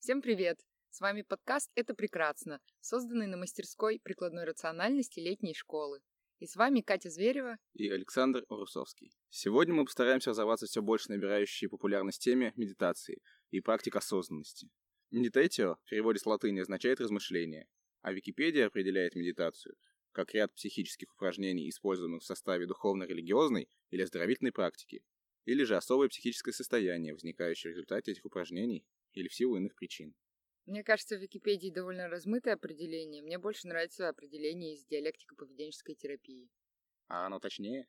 Всем привет! С вами подкаст «Это прекрасно», созданный на мастерской прикладной рациональности летней школы. И с вами Катя Зверева и Александр Русовский. Сегодня мы постараемся разобраться все больше набирающей популярность теме медитации и практик осознанности. Медитатио в переводе с латыни означает «размышление», а Википедия определяет медитацию как ряд психических упражнений, используемых в составе духовно-религиозной или оздоровительной практики, или же особое психическое состояние, возникающее в результате этих упражнений или в силу иных причин. Мне кажется, в Википедии довольно размытое определение. Мне больше нравится определение из диалектико-поведенческой терапии. А оно точнее?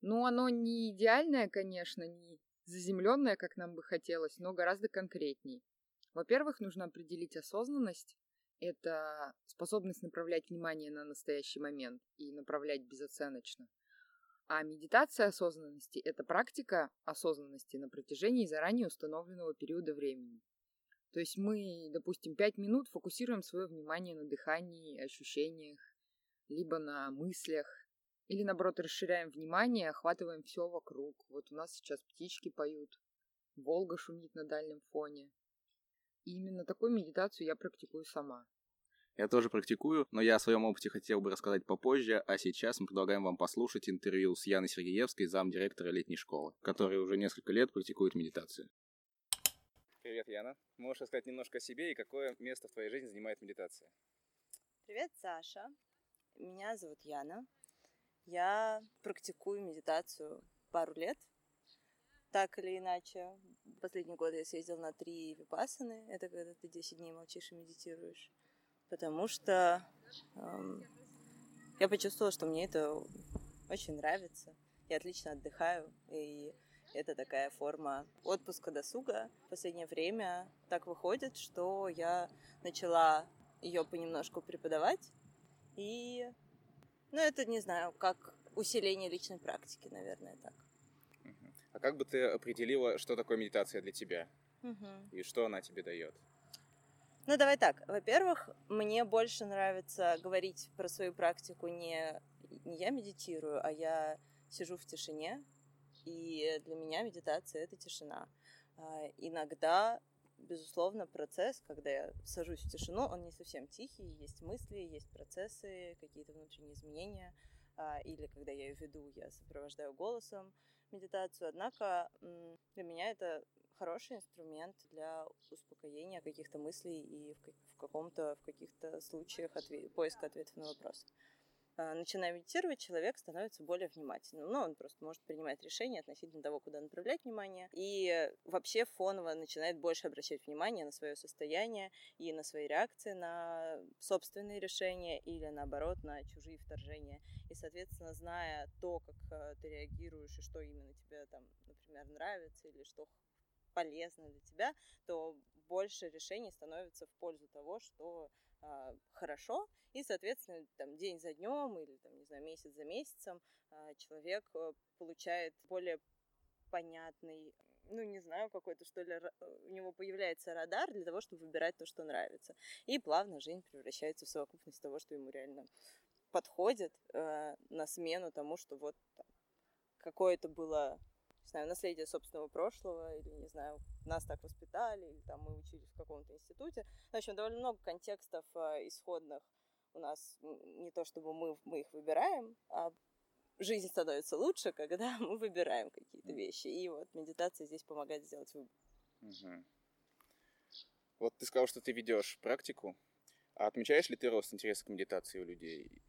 Ну, оно не идеальное, конечно, не заземленное, как нам бы хотелось, но гораздо конкретней. Во-первых, нужно определить осознанность. Это способность направлять внимание на настоящий момент и направлять безоценочно. А медитация осознанности – это практика осознанности на протяжении заранее установленного периода времени. То есть мы, допустим, пять минут фокусируем свое внимание на дыхании, ощущениях, либо на мыслях, или наоборот расширяем внимание, охватываем все вокруг. Вот у нас сейчас птички поют, Волга шумит на дальнем фоне. И именно такую медитацию я практикую сама. Я тоже практикую, но я о своем опыте хотел бы рассказать попозже, а сейчас мы предлагаем вам послушать интервью с Яной Сергеевской, замдиректора летней школы, которая уже несколько лет практикует медитацию. Привет, Яна. Можешь рассказать немножко о себе и какое место в твоей жизни занимает медитация? Привет, Саша. Меня зовут Яна. Я практикую медитацию пару лет, так или иначе. Последний год я съездила на три випасаны. Это когда ты 10 дней молчишь и медитируешь потому что эм, я почувствовала, что мне это очень нравится. Я отлично отдыхаю, и это такая форма отпуска досуга. В последнее время так выходит, что я начала ее понемножку преподавать, и, ну, это, не знаю, как усиление личной практики, наверное, так. А как бы ты определила, что такое медитация для тебя? Угу. И что она тебе дает? Ну, давай так. Во-первых, мне больше нравится говорить про свою практику не, не я медитирую, а я сижу в тишине, и для меня медитация — это тишина. А, иногда, безусловно, процесс, когда я сажусь в тишину, он не совсем тихий, есть мысли, есть процессы, какие-то внутренние изменения, а, или когда я ее веду, я сопровождаю голосом медитацию. Однако для меня это хороший инструмент для успокоения каких-то мыслей и в, каком-то, в каких-то случаях ответ, поиска ответов на вопросы. А, начиная медитировать, человек становится более внимательным. Ну, он просто может принимать решения относительно того, куда направлять внимание. И вообще фоново начинает больше обращать внимание на свое состояние и на свои реакции на собственные решения или, наоборот, на чужие вторжения. И, соответственно, зная то, как э, ты реагируешь и что именно тебе там, например, нравится или что полезно для тебя, то больше решений становится в пользу того, что э, хорошо, и, соответственно, там день за днем или, там, не знаю, месяц за месяцем э, человек получает более понятный, ну, не знаю, какой-то, что ли, у него появляется радар для того, чтобы выбирать то, что нравится. И плавно жизнь превращается в совокупность того, что ему реально подходит э, на смену тому, что вот какое-то было не знаю, наследие собственного прошлого, или, не знаю, нас так воспитали, или там мы учились в каком-то институте. В общем, довольно много контекстов э, исходных у нас не то чтобы мы, мы их выбираем, а жизнь становится лучше, когда мы выбираем какие-то вещи. И вот медитация здесь помогает сделать выбор. Угу. Вот ты сказал, что ты ведешь практику. А отмечаешь ли ты рост интереса к медитации у людей?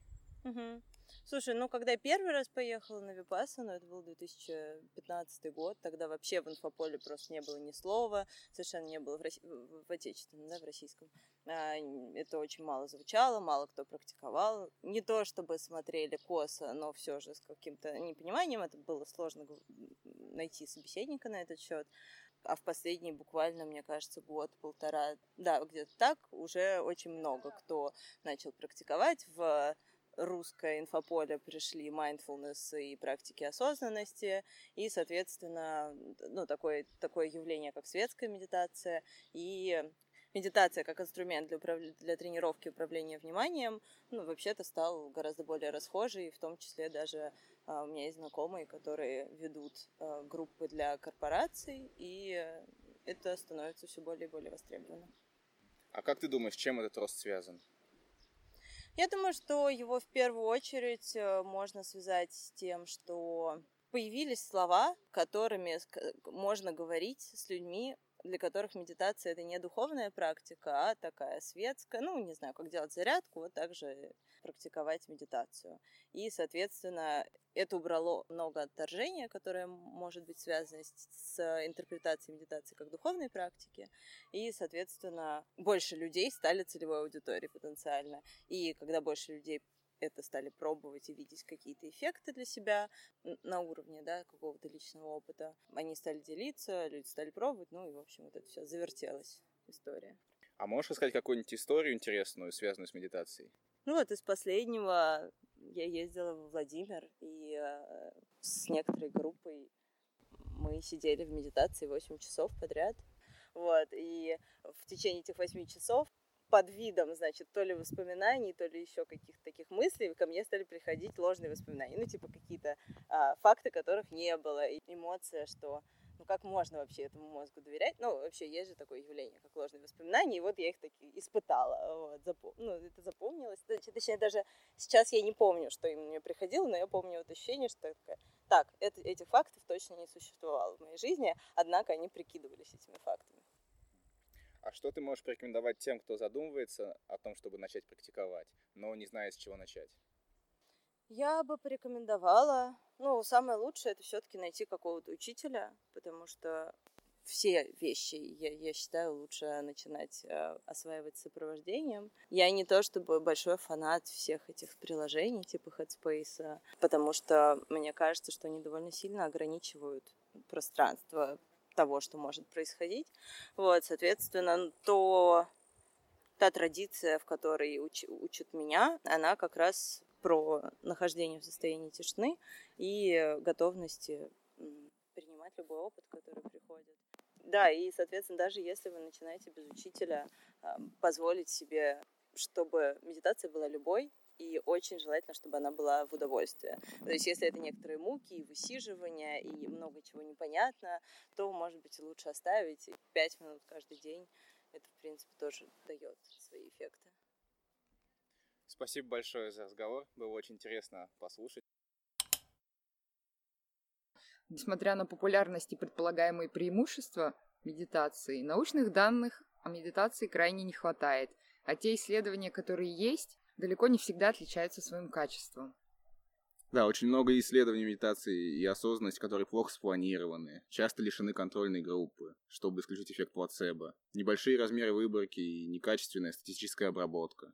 Угу. Слушай, ну когда я первый раз поехала на Випассану, это был 2015 год, тогда вообще в инфополе просто не было ни слова, совершенно не было в, Росси... в отечественном, да, в российском. А, это очень мало звучало, мало кто практиковал. Не то чтобы смотрели косо, но все же с каким-то непониманием это было сложно найти собеседника на этот счет. А в последний буквально, мне кажется, год-полтора, да, где-то так, уже очень много кто начал практиковать в русское инфополе пришли mindfulness и практики осознанности, и, соответственно, ну, такое, такое явление, как светская медитация, и медитация как инструмент для, управ... для тренировки управления вниманием, ну, вообще-то стал гораздо более расхожий, в том числе даже а, у меня есть знакомые, которые ведут а, группы для корпораций, и это становится все более и более востребовано. А как ты думаешь, чем этот рост связан? Я думаю, что его в первую очередь э, можно связать с тем, что появились слова, которыми можно говорить с людьми для которых медитация это не духовная практика, а такая светская, ну, не знаю, как делать зарядку, вот так же практиковать медитацию. И, соответственно, это убрало много отторжения, которое может быть связано с интерпретацией медитации как духовной практики. И, соответственно, больше людей стали целевой аудиторией потенциально. И когда больше людей это стали пробовать и видеть какие-то эффекты для себя на уровне да, какого-то личного опыта. Они стали делиться, люди стали пробовать, ну и, в общем, вот это все завертелась история. А можешь рассказать какую-нибудь историю интересную, связанную с медитацией? Ну вот из последнего я ездила в Владимир, и э, с некоторой группой мы сидели в медитации 8 часов подряд. Вот, и в течение этих 8 часов под видом, значит, то ли воспоминаний, то ли еще каких-то таких мыслей, ко мне стали приходить ложные воспоминания. Ну, типа какие-то а, факты, которых не было, и эмоция, что ну как можно вообще этому мозгу доверять? Ну, вообще есть же такое явление, как ложные воспоминания, и вот я их таки испытала, вот, запом... ну, это запомнилось. Точнее, даже сейчас я не помню, что им мне приходило, но я помню вот ощущение, что такая, так, это, этих фактов точно не существовало в моей жизни, однако они прикидывались этими фактами. А что ты можешь порекомендовать тем, кто задумывается о том, чтобы начать практиковать, но не знает, с чего начать? Я бы порекомендовала, ну, самое лучшее это все-таки найти какого-то учителя, потому что все вещи, я, я считаю, лучше начинать э, осваивать сопровождением. Я не то чтобы большой фанат всех этих приложений типа Headspace, потому что мне кажется, что они довольно сильно ограничивают пространство того, что может происходить. Вот, соответственно, то та традиция, в которой уч, учат меня, она как раз про нахождение в состоянии тишины и готовности принимать любой опыт, который приходит. Да, и, соответственно, даже если вы начинаете без учителя, позволить себе, чтобы медитация была любой, и очень желательно, чтобы она была в удовольствие. То есть, если это некоторые муки и высиживания, и много чего непонятно, то, может быть, лучше оставить. Пять минут каждый день это, в принципе, тоже дает свои эффекты. Спасибо большое за разговор. Было очень интересно послушать. Несмотря на популярность и предполагаемые преимущества медитации, научных данных о медитации крайне не хватает, а те исследования, которые есть, далеко не всегда отличаются своим качеством. Да, очень много исследований медитации и осознанности, которые плохо спланированы, часто лишены контрольной группы, чтобы исключить эффект плацебо, небольшие размеры выборки и некачественная статистическая обработка.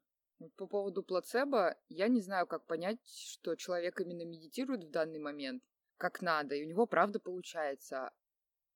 По поводу плацебо, я не знаю, как понять, что человек именно медитирует в данный момент, как надо, и у него правда получается,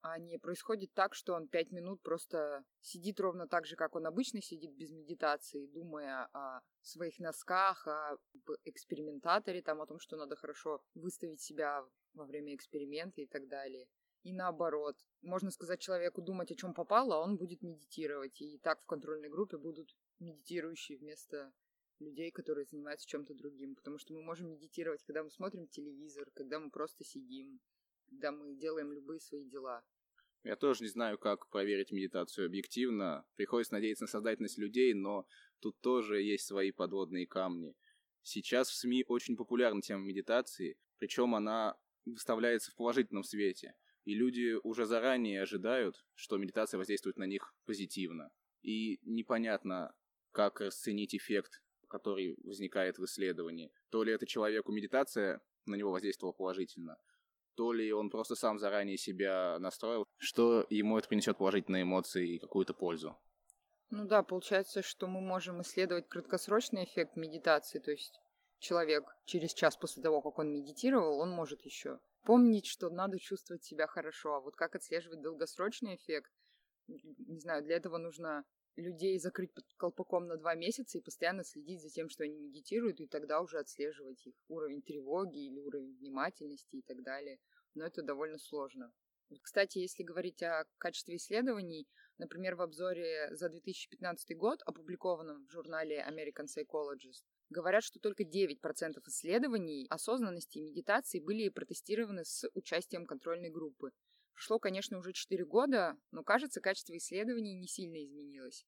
а не происходит так, что он пять минут просто сидит ровно так же, как он обычно сидит без медитации, думая о своих носках, о экспериментаторе, там, о том, что надо хорошо выставить себя во время эксперимента и так далее. И наоборот. Можно сказать человеку думать, о чем попало, а он будет медитировать. И так в контрольной группе будут медитирующие вместо людей, которые занимаются чем-то другим. Потому что мы можем медитировать, когда мы смотрим телевизор, когда мы просто сидим, когда мы делаем любые свои дела. Я тоже не знаю, как проверить медитацию объективно. Приходится надеяться на создательность людей, но тут тоже есть свои подводные камни. Сейчас в СМИ очень популярна тема медитации, причем она выставляется в положительном свете. И люди уже заранее ожидают, что медитация воздействует на них позитивно. И непонятно, как расценить эффект, который возникает в исследовании. То ли это человеку медитация на него воздействовала положительно, то ли он просто сам заранее себя настроил, что ему это принесет положительные эмоции и какую-то пользу. Ну да, получается, что мы можем исследовать краткосрочный эффект медитации, то есть человек через час после того, как он медитировал, он может еще помнить, что надо чувствовать себя хорошо. А вот как отслеживать долгосрочный эффект, не знаю, для этого нужно людей закрыть под колпаком на два месяца и постоянно следить за тем, что они медитируют, и тогда уже отслеживать их уровень тревоги или уровень внимательности и так далее. Но это довольно сложно. Кстати, если говорить о качестве исследований, например, в обзоре за 2015 год, опубликованном в журнале American Psychologist, говорят, что только 9% исследований осознанности и медитации были протестированы с участием контрольной группы. Прошло, конечно, уже 4 года, но, кажется, качество исследований не сильно изменилось.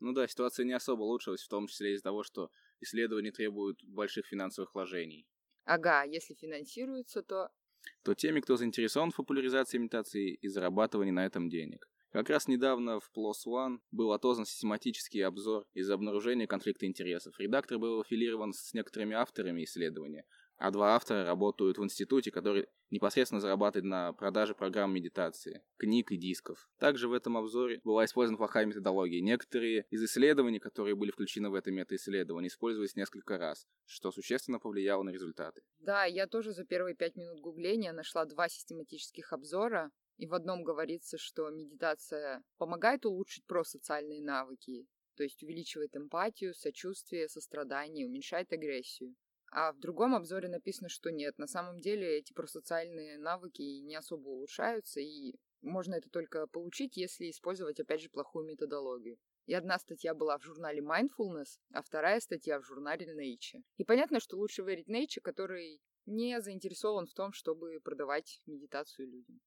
Ну да, ситуация не особо улучшилась, в том числе из-за того, что исследования требуют больших финансовых вложений. Ага, если финансируются, то... То теми, кто заинтересован в популяризации имитации и зарабатывании на этом денег. Как раз недавно в PLOS ONE был отозван систематический обзор из-за обнаружения конфликта интересов. Редактор был аффилирован с некоторыми авторами исследования, а два автора работают в институте, который непосредственно зарабатывает на продаже программ медитации, книг и дисков. Также в этом обзоре была использована плохая методология. Некоторые из исследований, которые были включены в это метаисследование, использовались несколько раз, что существенно повлияло на результаты. Да, я тоже за первые пять минут гугления нашла два систематических обзора, и в одном говорится, что медитация помогает улучшить просоциальные навыки, то есть увеличивает эмпатию, сочувствие, сострадание, уменьшает агрессию. А в другом обзоре написано, что нет. На самом деле эти просоциальные навыки не особо улучшаются, и можно это только получить, если использовать, опять же, плохую методологию. И одна статья была в журнале Mindfulness, а вторая статья в журнале Nature. И понятно, что лучше верить Nature, который не заинтересован в том, чтобы продавать медитацию людям.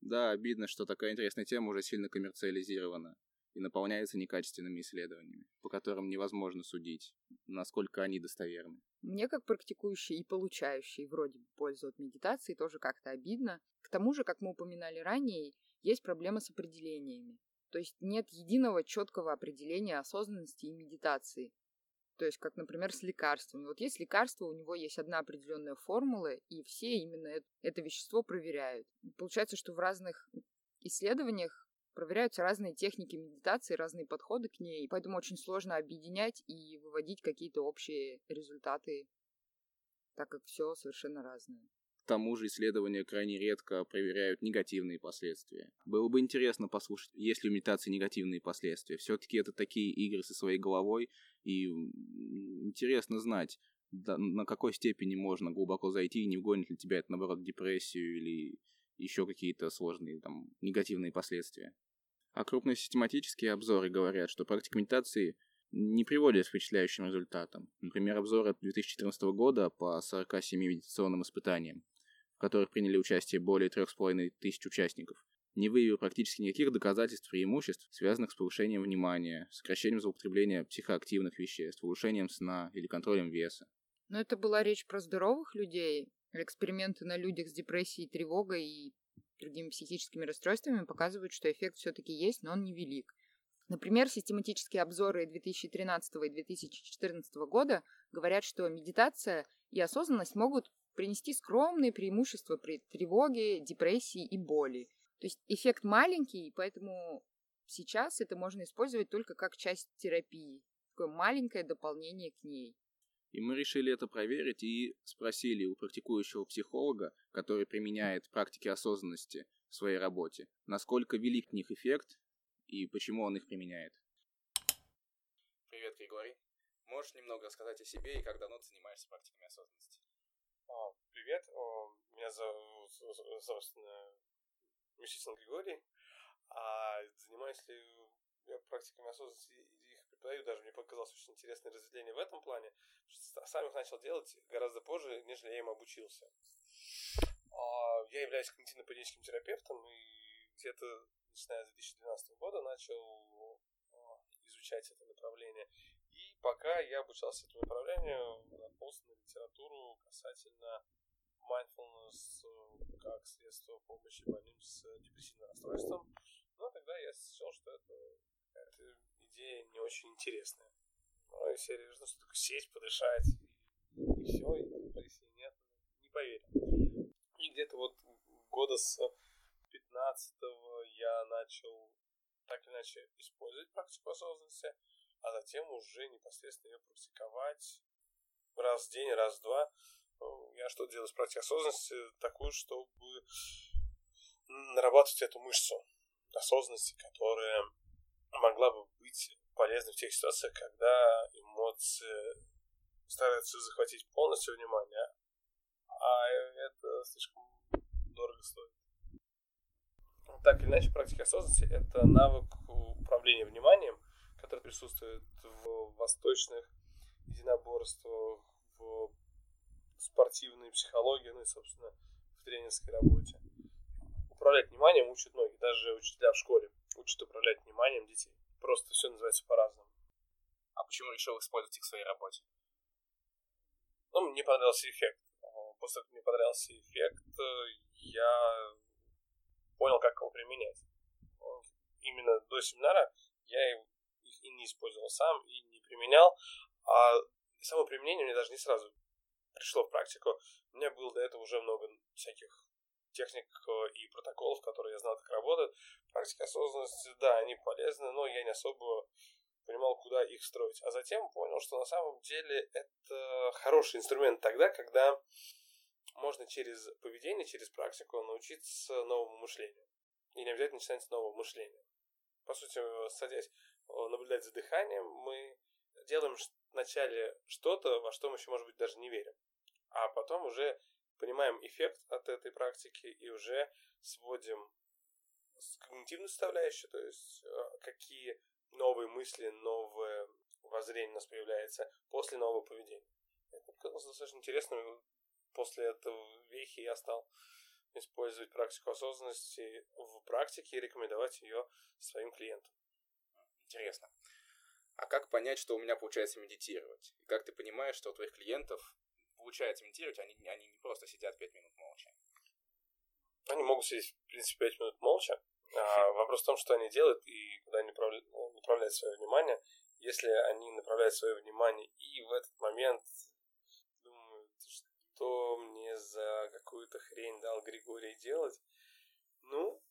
Да, обидно, что такая интересная тема уже сильно коммерциализирована и наполняется некачественными исследованиями, по которым невозможно судить, насколько они достоверны. Мне, как практикующий и получающий вроде бы пользу от медитации, тоже как-то обидно. К тому же, как мы упоминали ранее, есть проблема с определениями. То есть нет единого четкого определения осознанности и медитации. То есть, как, например, с лекарствами. Вот есть лекарство, у него есть одна определенная формула, и все именно это, это вещество проверяют. Получается, что в разных исследованиях проверяются разные техники медитации, разные подходы к ней, поэтому очень сложно объединять и выводить какие-то общие результаты, так как все совершенно разное. К тому же исследования крайне редко проверяют негативные последствия. Было бы интересно послушать, есть ли у медитации негативные последствия. Все-таки это такие игры со своей головой, и интересно знать, на какой степени можно глубоко зайти, и не вгонит ли тебя это, наоборот, депрессию или еще какие-то сложные там негативные последствия. А крупные систематические обзоры говорят, что практика медитации не приводит к впечатляющим результатам. Например, обзор от 2014 года по 47 медитационным испытаниям, в которых приняли участие более 3,5 тысяч участников, не выявил практически никаких доказательств преимуществ, связанных с повышением внимания, сокращением злоупотребления психоактивных веществ, улучшением сна или контролем веса. Но это была речь про здоровых людей, Эксперименты на людях с депрессией, тревогой и другими психическими расстройствами показывают, что эффект все-таки есть, но он невелик. Например, систематические обзоры 2013 и 2014 года говорят, что медитация и осознанность могут принести скромные преимущества при тревоге, депрессии и боли. То есть эффект маленький, поэтому сейчас это можно использовать только как часть терапии, такое маленькое дополнение к ней. И мы решили это проверить и спросили у практикующего психолога, который применяет практики осознанности в своей работе, насколько велик в них эффект и почему он их применяет. Привет, Григорий. Можешь немного рассказать о себе и как давно ты занимаешься практиками осознанности? А, привет, меня зовут, собственно, Мишитин Григорий. А занимаюсь ли я практиками осознанности преподаю, даже мне показалось очень интересное разделение в этом плане, что сам их начал делать гораздо позже, нежели я им обучился. А, я являюсь когнитивно-поведенческим терапевтом и где-то начиная с 2012 года начал а, изучать это направление. И пока я обучался этому направлению, наполз на литературу касательно mindfulness как средство помощи больным с депрессивным расстройством. Но тогда я считал, что это какая-то идея не очень интересная. Ну, и серия, ну, что сесть, подышать, и, все, и если нет, не поверю. И где-то вот года с 15 я начал так или иначе использовать практику осознанности, а затем уже непосредственно ее практиковать раз в день, раз в два. Ну, я что делаю с практикой осознанности? Такую, чтобы нарабатывать эту мышцу осознанности, которая могла бы быть полезной в тех ситуациях, когда эмоции стараются захватить полностью внимание, а это слишком дорого стоит. Так или иначе, практика осознанности – это навык управления вниманием, который присутствует в восточных единоборствах, в спортивной психологии, ну и, собственно, в тренерской работе. управлять вниманием учат многие, даже учителя в школе учат управлять вниманием детей. Просто все называется по-разному. А почему решил использовать их в своей работе? Ну, мне понравился эффект. После того, как мне понравился эффект, я понял, как его применять. Именно до семинара я их и не использовал сам, и не применял, а само применение мне даже не сразу пришло в практику. У меня было до этого уже много всяких техник э, и протоколов, которые я знал, как работают. Практика осознанности, да, они полезны, но я не особо понимал, куда их строить. А затем понял, что на самом деле это хороший инструмент тогда, когда можно через поведение, через практику научиться новому мышлению. И не обязательно начинать с нового мышления. По сути, садясь э, наблюдать за дыханием, мы делаем вначале что-то, во что мы еще, может быть, даже не верим. А потом уже понимаем эффект от этой практики и уже сводим когнитивную составляющую, то есть э, какие новые мысли, новое воззрение у нас появляется после нового поведения. Это показалось достаточно интересным. После этого вехи я стал использовать практику осознанности в практике и рекомендовать ее своим клиентам. Интересно. А как понять, что у меня получается медитировать? И как ты понимаешь, что у твоих клиентов получается медитировать, они, они не просто сидят пять минут молча? Они могут сидеть, в принципе, пять минут молча. А вопрос в том, что они делают и куда они ну, направляют свое внимание. Если они направляют свое внимание и в этот момент думают, что мне за какую-то хрень дал Григорий делать, ну,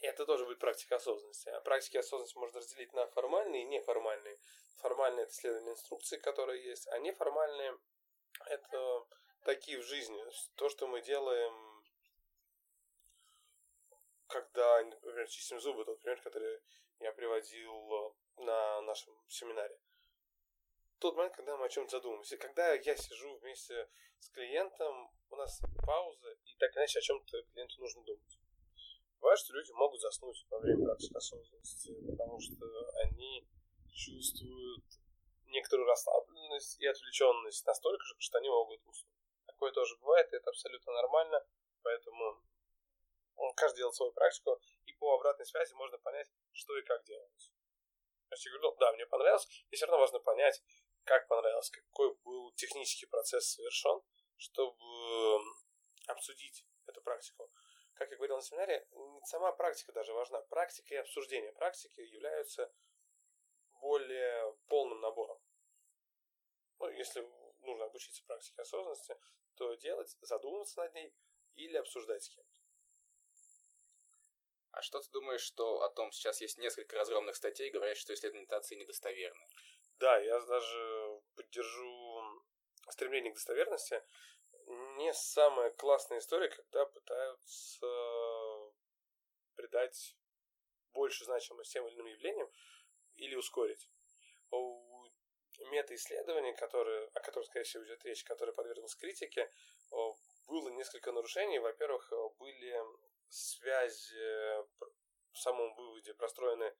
это тоже будет практика осознанности. А практики осознанности можно разделить на формальные и неформальные. Формальные – это следование инструкции, которые есть, а неформальные – это такие в жизни. То, что мы делаем, когда, например, чистим зубы, тот пример, который я приводил на нашем семинаре. Тот момент, когда мы о чем-то задумываемся. Когда я сижу вместе с клиентом, у нас пауза, и так иначе о чем-то клиенту нужно думать. Бывает, что люди могут заснуть во время практики осознанности, потому что они чувствуют некоторую расслабленность и отвлеченность настолько что они могут уснуть. Такое тоже бывает, и это абсолютно нормально, поэтому каждый делает свою практику, и по обратной связи можно понять, что и как есть я говорю, ну, да, мне понравилось, и все равно важно понять, как понравилось, какой был технический процесс совершен, чтобы обсудить эту практику как я говорил на семинаре, сама практика даже важна. Практика и обсуждение практики являются более полным набором. Ну, если нужно обучиться практике осознанности, то делать, задумываться над ней или обсуждать с кем-то. А что ты думаешь, что о том сейчас есть несколько разгромных статей, говорящих, что исследования медитации недостоверны? Да, я даже поддержу стремление к достоверности не самая классная история, когда пытаются придать больше значимости тем или иным явлениям или ускорить. У мета-исследований, которые, о которых, скорее всего, идет речь, которые подверглись критике, было несколько нарушений. Во-первых, были связи в самом выводе простроены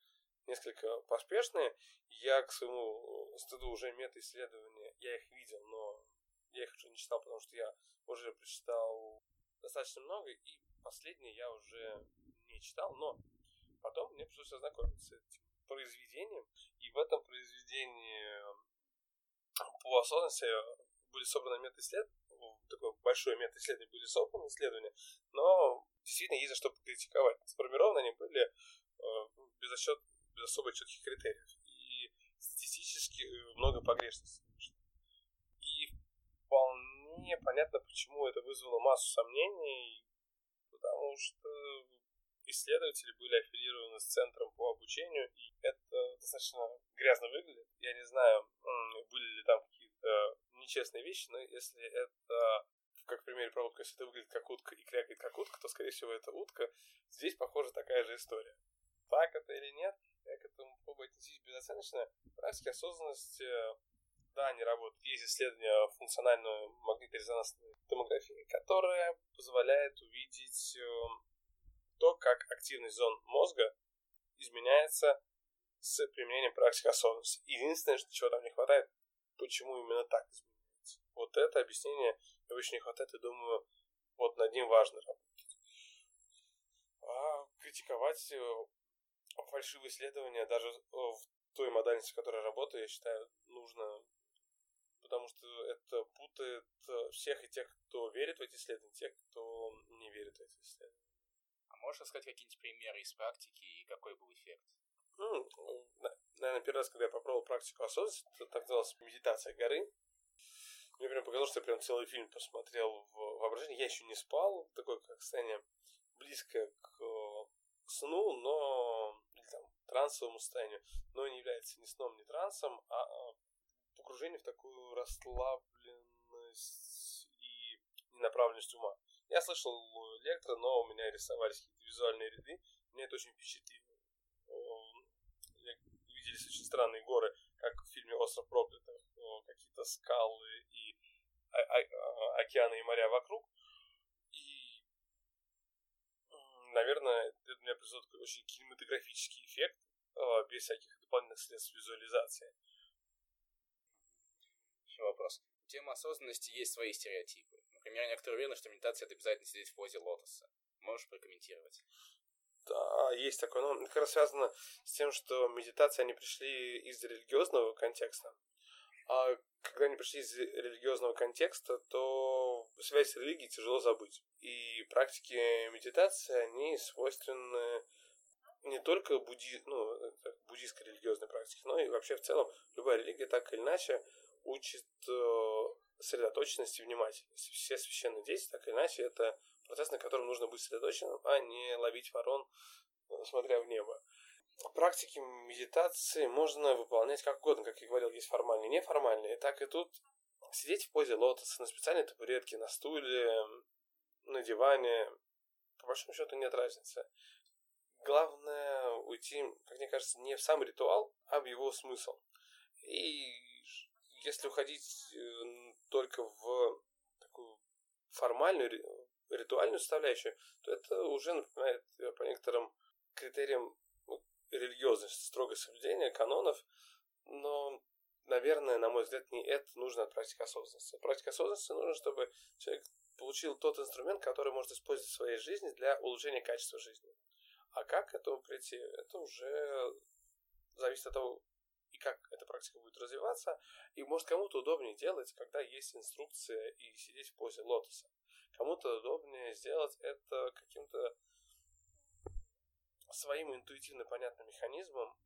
несколько поспешные. Я к своему стыду уже мета-исследования, я их видел, но я их уже не читал, потому что я уже прочитал достаточно много, и последнее я уже не читал, но потом мне пришлось ознакомиться с этим произведением, и в этом произведении по осознанности были собраны мета-исследования, такое большое мета-исследование были собраны исследования, но действительно есть за что покритиковать. Сформированы они были э, без, отсчет, без особо четких критериев. И статистически много погрешностей вполне понятно, почему это вызвало массу сомнений, потому что исследователи были аффилированы с центром по обучению, и это достаточно грязно выглядит. Я не знаю, были ли там какие-то нечестные вещи, но если это, как в примере про утку, если это выглядит как утка и крякает как утка, то, скорее всего, это утка. Здесь, похоже, такая же история. Так это или нет, я к этому попробую отнестись безоценочно. Практики осознанности да, они работают. Есть исследование функциональной магниторезонансной томографии, которая позволяет увидеть эм, то, как активность зон мозга изменяется с применением практики осознанности. Единственное, что чего там не хватает, почему именно так изменяется. Вот это объяснение очень не хватает, и думаю, вот над ним важно работать. А критиковать э, фальшивые исследования даже в той модальности, в которой я работаю, я считаю, нужно, потому что это путает э, всех и тех, кто верит в эти исследования, тех, кто не верит в эти исследования. Можешь рассказать какие-нибудь примеры из практики и какой был эффект? Ну, наверное, первый раз, когда я попробовал практику осознанности, это так называлась медитация горы. Мне прям показалось, что я прям целый фильм посмотрел в воображении. Я еще не спал, такое как состояние близкое к сну, но или там трансовому состоянию, но не является ни сном, ни трансом, а, а погружение в такую расслабленность и ненаправленность ума. Я слышал лектора, но у меня рисовались какие-то визуальные ряды, меня это очень впечатлило. Виделись очень странные горы, как в фильме «Остров проклятых», какие-то скалы и океаны и моря вокруг. И, наверное, это меня произвел такой очень кинематографический эффект, а, без всяких дополнительных средств визуализации. Еще вопрос. У темы осознанности есть свои стереотипы. Например, некоторые уверены, что медитация это обязательно сидеть в позе лотоса. Можешь прокомментировать? Да, есть такое. Но это как раз связано с тем, что медитации, они пришли из религиозного контекста. А когда они пришли из религиозного контекста, то связь с религией тяжело забыть. И практики медитации, они свойственны не только будди... ну, буддийской религиозной практике, но и вообще в целом любая религия так или иначе учит сосредоточенности и внимательности. Все священные действия, так или иначе, это процесс, на котором нужно быть сосредоточенным, а не ловить ворон, э, смотря в небо. Практики медитации можно выполнять как угодно, как я говорил, есть формальные и неформальные. Так и тут сидеть в позе лотоса на специальной табуретке, на стуле, на диване, по большому счету нет разницы. Главное уйти, как мне кажется, не в сам ритуал, а в его смысл. И если уходить э, только в такую формальную, ритуальную составляющую, то это уже напоминает э, по некоторым критериям религиозность, строгое соблюдение канонов, но, наверное, на мой взгляд, не это нужно от практики осознанности. От практики осознанности нужно, чтобы человек получил тот инструмент, который может использовать в своей жизни для улучшения качества жизни. А как к этому прийти, это уже зависит от того, и как эта практика будет развиваться, и может кому-то удобнее делать, когда есть инструкция и сидеть в позе лотоса. Кому-то удобнее сделать это каким-то своим интуитивно понятным механизмом,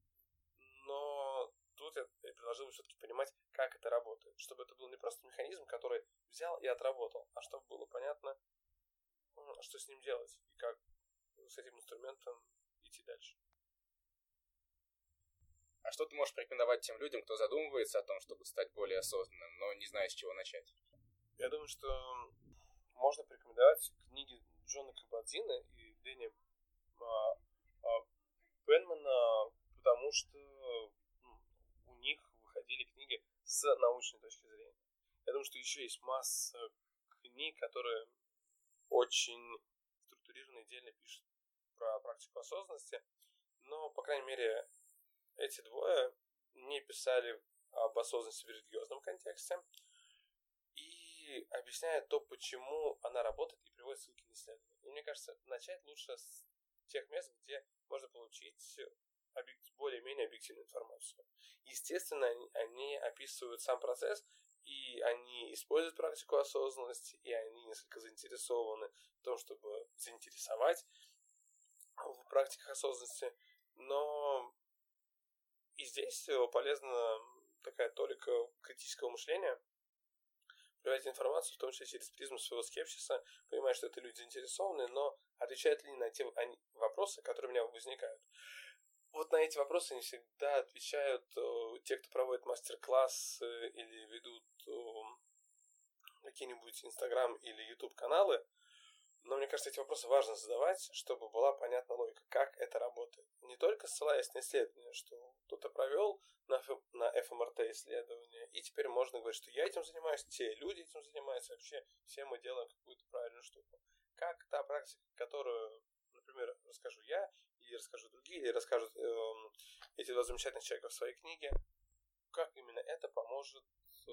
но тут я предложил бы все-таки понимать, как это работает, чтобы это был не просто механизм, который взял и отработал, а чтобы было понятно, что с ним делать и как с этим инструментом идти дальше. А что ты можешь порекомендовать тем людям, кто задумывается о том, чтобы стать более осознанным, но не знает, с чего начать? Я думаю, что можно порекомендовать книги Джона Кабадзина и Дэнни а, а, Пенмана, потому что ну, у них выходили книги с научной точки зрения. Я думаю, что еще есть масса книг, которые очень структурированно и отдельно пишут про практику осознанности, но, по крайней мере, эти двое не писали об осознанности в религиозном контексте и объясняют то, почему она работает и приводит ссылки на исследования. И мне кажется, начать лучше с тех мест, где можно получить более-менее объективную информацию. Естественно, они описывают сам процесс, и они используют практику осознанности, и они несколько заинтересованы в том, чтобы заинтересовать в практиках осознанности, но и здесь полезна такая толика критического мышления, проверять информацию, в том числе через призму своего скепсиса, понимая, что это люди заинтересованные, но отвечают ли на те вопросы, которые у меня возникают. Вот на эти вопросы не всегда отвечают э, те, кто проводит мастер-класс э, или ведут э, какие-нибудь Инстаграм или Ютуб каналы, но мне кажется, эти вопросы важно задавать, чтобы была понятна логика, как это работает. Не только ссылаясь на исследование, что кто-то провел на, Ф, на ФМРТ исследование, и теперь можно говорить, что я этим занимаюсь, те люди этим занимаются, вообще все мы делаем какую-то правильную штуку. Как та практика, которую, например, расскажу я, или расскажу другие, или расскажут э, эти два замечательных человека в своей книге, как именно это поможет э,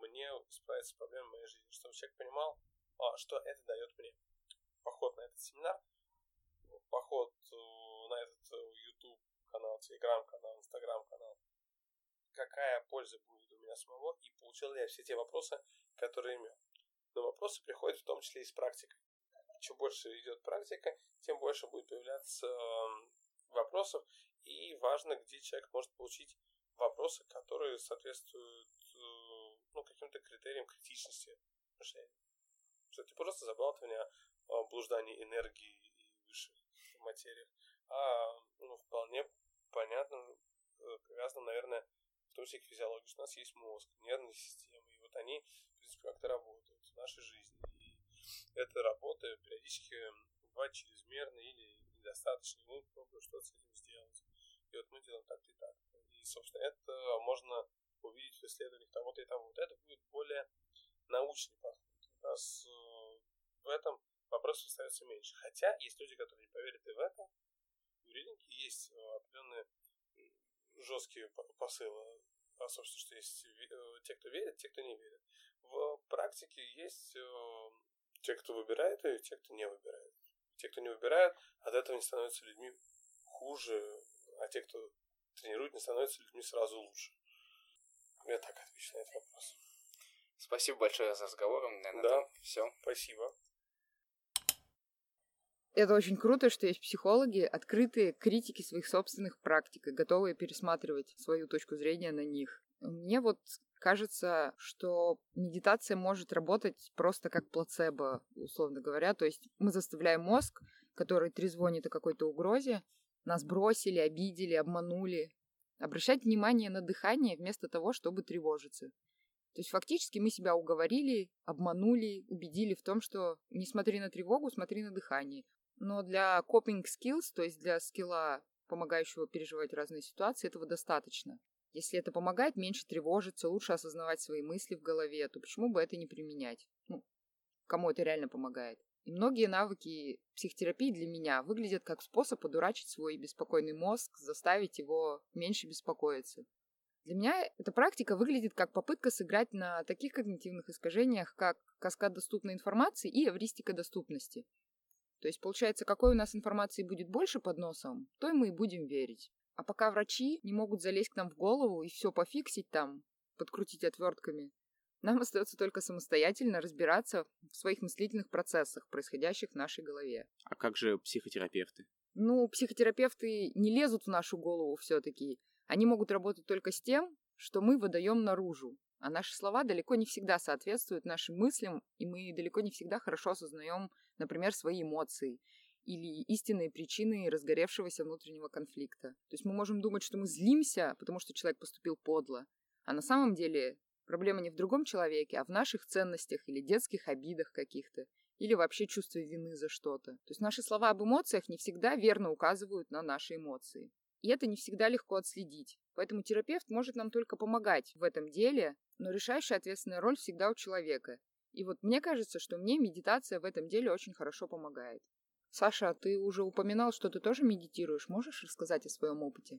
мне справиться с проблемой моей жизни, чтобы человек понимал, а, что это дает мне поход на этот семинар поход э, на этот YouTube канал, Telegram канал, Instagram канал, какая польза будет у меня самого, и получил ли я все те вопросы, которые имел. Но вопросы приходят в том числе и с практикой. Чем больше идет практика, тем больше будет появляться эм, вопросов, и важно, где человек может получить вопросы, которые соответствуют э, ну, каким-то критериям критичности мышления. Что это не просто забалтывание о блуждании энергии и высших материях, а ну, вполне понятно, э, связано, наверное, в том числе к физиологии, что у нас есть мозг, нервная система, и вот они, в принципе, как-то работают в нашей жизни. И эта работа периодически бывает чрезмерно или недостаточно, мы пробуем что-то с этим сделать. И вот мы делаем так и так. И, собственно, это можно увидеть в исследованиях того-то и того. Вот это будет более научный подход. У нас э, в этом вопросов остается меньше. Хотя есть люди, которые не поверят и в это. У религии есть э, определенные жесткие посылы. А, собственно, что есть э, те, кто верит, те, кто не верит. В практике есть те, кто выбирает, и те, кто не выбирает. Те, кто не выбирает, от этого не становятся людьми хуже, а те, кто тренирует, не становятся людьми сразу лучше. Я так отвечу на этот вопрос. Спасибо большое за разговор. Наверное, да. Все. Спасибо. Это очень круто, что есть психологи, открытые критики своих собственных практик и готовые пересматривать свою точку зрения на них. Мне вот кажется, что медитация может работать просто как плацебо, условно говоря. То есть мы заставляем мозг, который трезвонит о какой-то угрозе, нас бросили, обидели, обманули, обращать внимание на дыхание вместо того, чтобы тревожиться. То есть фактически мы себя уговорили, обманули, убедили в том, что не смотри на тревогу, смотри на дыхание. Но для coping skills, то есть для скилла, помогающего переживать разные ситуации, этого достаточно. Если это помогает меньше тревожиться, лучше осознавать свои мысли в голове, то почему бы это не применять? Ну, кому это реально помогает? И многие навыки психотерапии для меня выглядят как способ одурачить свой беспокойный мозг, заставить его меньше беспокоиться. Для меня эта практика выглядит как попытка сыграть на таких когнитивных искажениях, как каскад доступной информации и эвристика доступности. То есть, получается, какой у нас информации будет больше под носом, то и мы и будем верить. А пока врачи не могут залезть к нам в голову и все пофиксить там, подкрутить отвертками, нам остается только самостоятельно разбираться в своих мыслительных процессах, происходящих в нашей голове. А как же психотерапевты? Ну, психотерапевты не лезут в нашу голову все-таки. Они могут работать только с тем, что мы выдаем наружу. А наши слова далеко не всегда соответствуют нашим мыслям, и мы далеко не всегда хорошо осознаем, например, свои эмоции или истинные причины разгоревшегося внутреннего конфликта. То есть мы можем думать, что мы злимся, потому что человек поступил подло, а на самом деле проблема не в другом человеке, а в наших ценностях или детских обидах каких-то, или вообще чувстве вины за что-то. То есть наши слова об эмоциях не всегда верно указывают на наши эмоции. И это не всегда легко отследить. Поэтому терапевт может нам только помогать в этом деле, но решающая ответственная роль всегда у человека. И вот мне кажется, что мне медитация в этом деле очень хорошо помогает. Саша, ты уже упоминал, что ты тоже медитируешь. Можешь рассказать о своем опыте?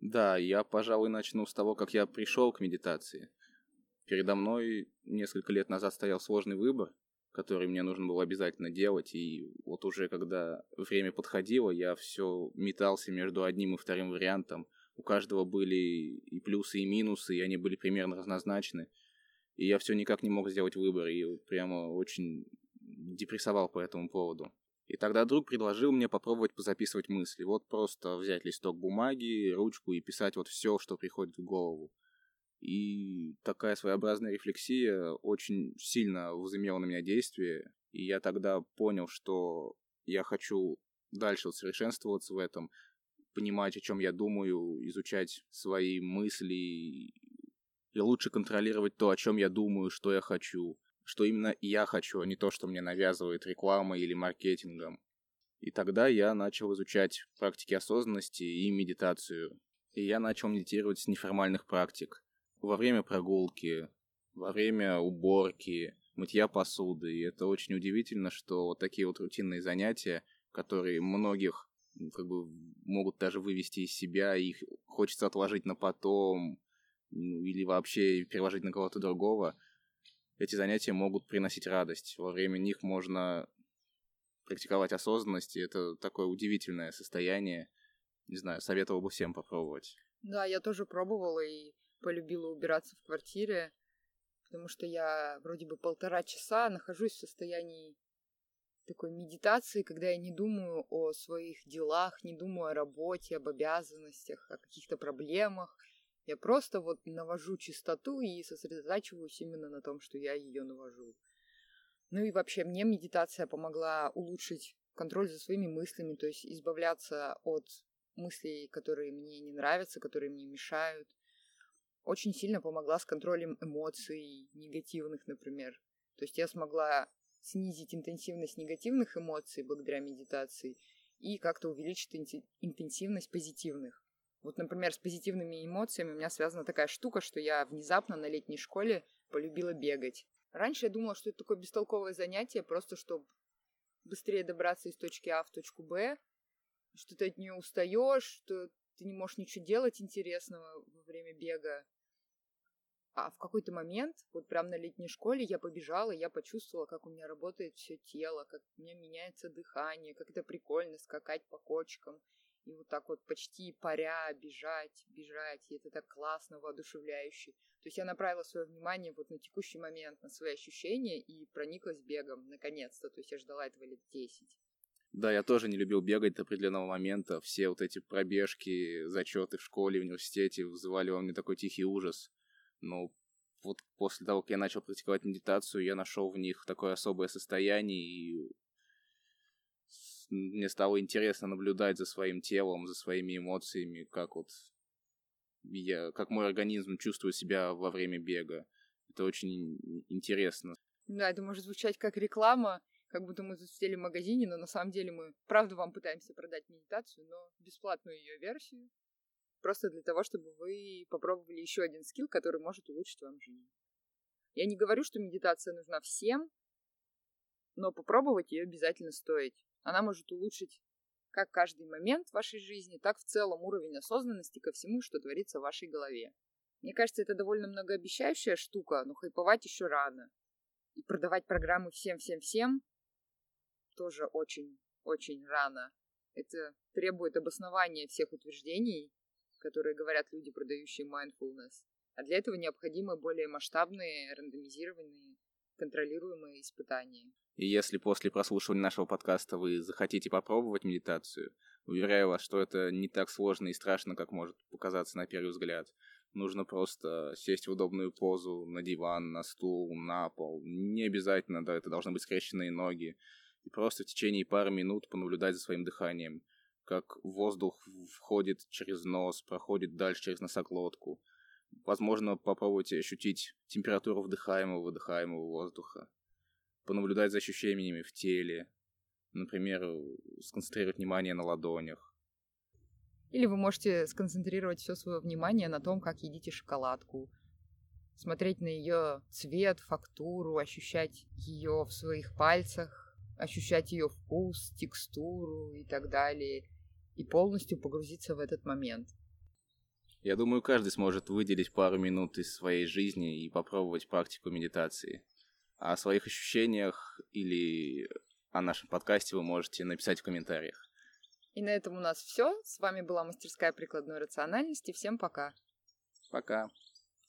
Да, я, пожалуй, начну с того, как я пришел к медитации. Передо мной несколько лет назад стоял сложный выбор, который мне нужно было обязательно делать, и вот уже когда время подходило, я все метался между одним и вторым вариантом, у каждого были и плюсы, и минусы, и они были примерно разнозначны. И я все никак не мог сделать выбор, и прямо очень депрессовал по этому поводу. И тогда друг предложил мне попробовать позаписывать мысли. Вот просто взять листок бумаги, ручку и писать вот все, что приходит в голову. И такая своеобразная рефлексия очень сильно возымела на меня действие. И я тогда понял, что я хочу дальше усовершенствоваться в этом, понимать, о чем я думаю, изучать свои мысли и лучше контролировать то, о чем я думаю, что я хочу, что именно я хочу, а не то, что мне навязывает реклама или маркетингом. И тогда я начал изучать практики осознанности и медитацию. И я начал медитировать с неформальных практик. Во время прогулки, во время уборки, мытья посуды. И это очень удивительно, что вот такие вот рутинные занятия, которые многих как бы могут даже вывести из себя, их хочется отложить на потом, или вообще переложить на кого-то другого, эти занятия могут приносить радость. Во время них можно практиковать осознанность, и это такое удивительное состояние. Не знаю, советовал бы всем попробовать. Да, я тоже пробовала и полюбила убираться в квартире, потому что я вроде бы полтора часа нахожусь в состоянии такой медитации, когда я не думаю о своих делах, не думаю о работе, об обязанностях, о каких-то проблемах. Я просто вот навожу чистоту и сосредотачиваюсь именно на том, что я ее навожу. Ну и вообще мне медитация помогла улучшить контроль за своими мыслями, то есть избавляться от мыслей, которые мне не нравятся, которые мне мешают. Очень сильно помогла с контролем эмоций негативных, например. То есть я смогла снизить интенсивность негативных эмоций благодаря медитации и как-то увеличить интенсивность позитивных. Вот, например, с позитивными эмоциями у меня связана такая штука, что я внезапно на летней школе полюбила бегать. Раньше я думала, что это такое бестолковое занятие, просто чтобы быстрее добраться из точки А в точку Б, что ты от нее устаешь, что ты не можешь ничего делать интересного во время бега. А в какой-то момент, вот прям на летней школе, я побежала, я почувствовала, как у меня работает все тело, как у меня меняется дыхание, как это прикольно скакать по кочкам и вот так вот почти паря бежать, бежать, и это так классно, воодушевляюще. То есть я направила свое внимание вот на текущий момент, на свои ощущения и прониклась бегом, наконец-то. То есть я ждала этого лет 10. Да, я тоже не любил бегать до определенного момента. Все вот эти пробежки, зачеты в школе, в университете вызывали во мне такой тихий ужас. Но вот после того, как я начал практиковать медитацию, я нашел в них такое особое состояние, и мне стало интересно наблюдать за своим телом, за своими эмоциями, как вот я, как мой организм чувствует себя во время бега. Это очень интересно. Да, это может звучать как реклама, как будто мы тут в магазине, но на самом деле мы, правда, вам пытаемся продать медитацию, но бесплатную ее версию, просто для того, чтобы вы попробовали еще один скилл, который может улучшить вам жизнь. Я не говорю, что медитация нужна всем, но попробовать ее обязательно стоит. Она может улучшить как каждый момент в вашей жизни, так в целом уровень осознанности ко всему, что творится в вашей голове. Мне кажется, это довольно многообещающая штука, но хайповать еще рано. И продавать программы всем-всем-всем тоже очень-очень рано. Это требует обоснования всех утверждений, которые говорят люди, продающие mindfulness. А для этого необходимы более масштабные, рандомизированные, контролируемые испытания. И если после прослушивания нашего подкаста вы захотите попробовать медитацию, уверяю вас, что это не так сложно и страшно, как может показаться на первый взгляд. Нужно просто сесть в удобную позу на диван, на стул, на пол. Не обязательно, да, это должны быть скрещенные ноги. И просто в течение пары минут понаблюдать за своим дыханием, как воздух входит через нос, проходит дальше через носоглотку. Возможно, попробуйте ощутить температуру вдыхаемого, выдыхаемого воздуха понаблюдать за ощущениями в теле, например, сконцентрировать внимание на ладонях. Или вы можете сконцентрировать все свое внимание на том, как едите шоколадку, смотреть на ее цвет, фактуру, ощущать ее в своих пальцах, ощущать ее вкус, текстуру и так далее, и полностью погрузиться в этот момент. Я думаю, каждый сможет выделить пару минут из своей жизни и попробовать практику медитации. О своих ощущениях или о нашем подкасте вы можете написать в комментариях. И на этом у нас все. С вами была мастерская прикладной рациональности. Всем пока. Пока.